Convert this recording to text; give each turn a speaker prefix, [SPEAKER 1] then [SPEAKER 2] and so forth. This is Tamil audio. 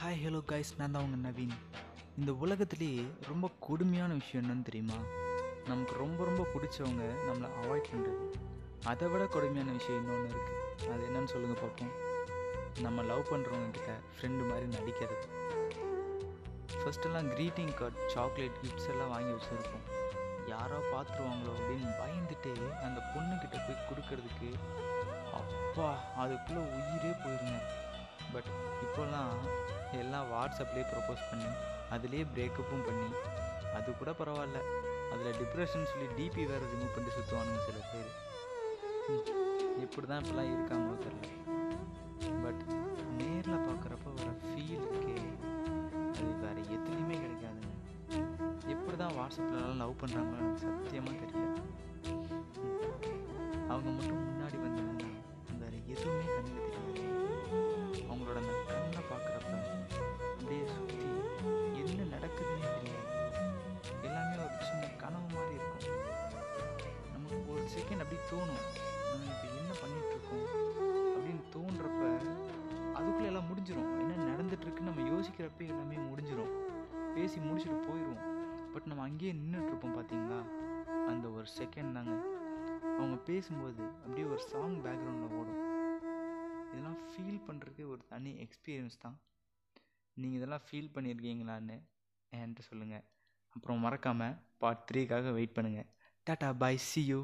[SPEAKER 1] ஹாய் ஹலோ காய்ஸ் நான் தான் உங்கள் நவீன். இந்த உலகத்துலேயே ரொம்ப கொடுமையான விஷயம் என்னன்னு தெரியுமா? நமக்கு ரொம்ப ரொம்ப பிடிச்சவங்க நம்மளை அவாய்ட் பண்ணுறது அதை விட கொடுமையான விஷயம் இன்னொன்று இருக்குது அது என்னன்னு சொல்லுங்கள் பார்ப்போம். நம்ம லவ் பண்ணுறவங்க கிட்ட ஃப்ரெண்டு மாதிரி நடிக்கிறது. ஃபஸ்ட்டெல்லாம் க்ரீட்டிங் கார்டு சாக்லேட் கிஃப்ட்ஸ் எல்லாம் வாங்கி வச்சுருப்போம். யாரோ பார்த்துருவாங்களோ அப்படின்னு பயந்துட்டு அந்த பொண்ணுக்கிட்ட போய் கொடுக்கறதுக்கு அப்பா அதுக்குள்ளே உயிரே போயிருங்க. பட் இப்போல்லாம் எல்லாம் வாட்ஸ்அப்லேயே ப்ரப்போஸ் பண்ணி. அதுலேயே பிரேக்கப்பும் பண்ணி. அது கூட பரவாயில்ல. அதில் டிப்ரெஷன் சொல்லி டிபி வேறு ரிமூவ் பண்ணி சுற்றுவானுங்க சில பேர். எப்படி தான் இப்படிலாம் இருக்காங்களோ தெரியல. பட் நேரில் பார்க்குறப்ப வர ஃபீல் இருக்கே அது வேறு எதுலேயுமே கிடைக்காதுங்க. எப்படி தான் வாட்ஸ்அப்லலாம் லவ் பண்ணுறாங்களோ எனக்கு சத்தியமாக தெரியல. அவங்க மட்டும் முன்னாடி செகண்ட் அப்படி தோணும். நம்ம இப்போ என்ன பண்ணிகிட்ருக்கோம் அப்படின்னு தோன்றப்ப அதுக்குள்ளே எல்லாம் முடிஞ்சிடும் என்ன நடந்துட்டுருக்குன்னு நம்ம யோசிக்கிறப்ப எல்லாமே முடிஞ்சிடும் பேசி முடிச்சுட்டு போயிடுவோம். பட் நம்ம அங்கேயே நின்றுட்டு இருப்போம் பார்த்தீங்களா அந்த ஒரு செகண்ட் தாங்க. அவங்க பேசும்போது அப்படியே ஒரு சாங் பேக்ரவுண்டில் ஓடும். இதெல்லாம் ஃபீல் பண்ணுறதுக்கு ஒரு தனி எக்ஸ்பீரியன்ஸ் தான். நீங்கள் இதெல்லாம் ஃபீல் பண்ணியிருக்கீங்களான்னு என்கிட்ட சொல்லுங்கள் அப்புறம் மறக்காமல் பார்ட் த்ரீக்காக வெயிட் பண்ணுங்கள் டாட்டா பாய் சி யூ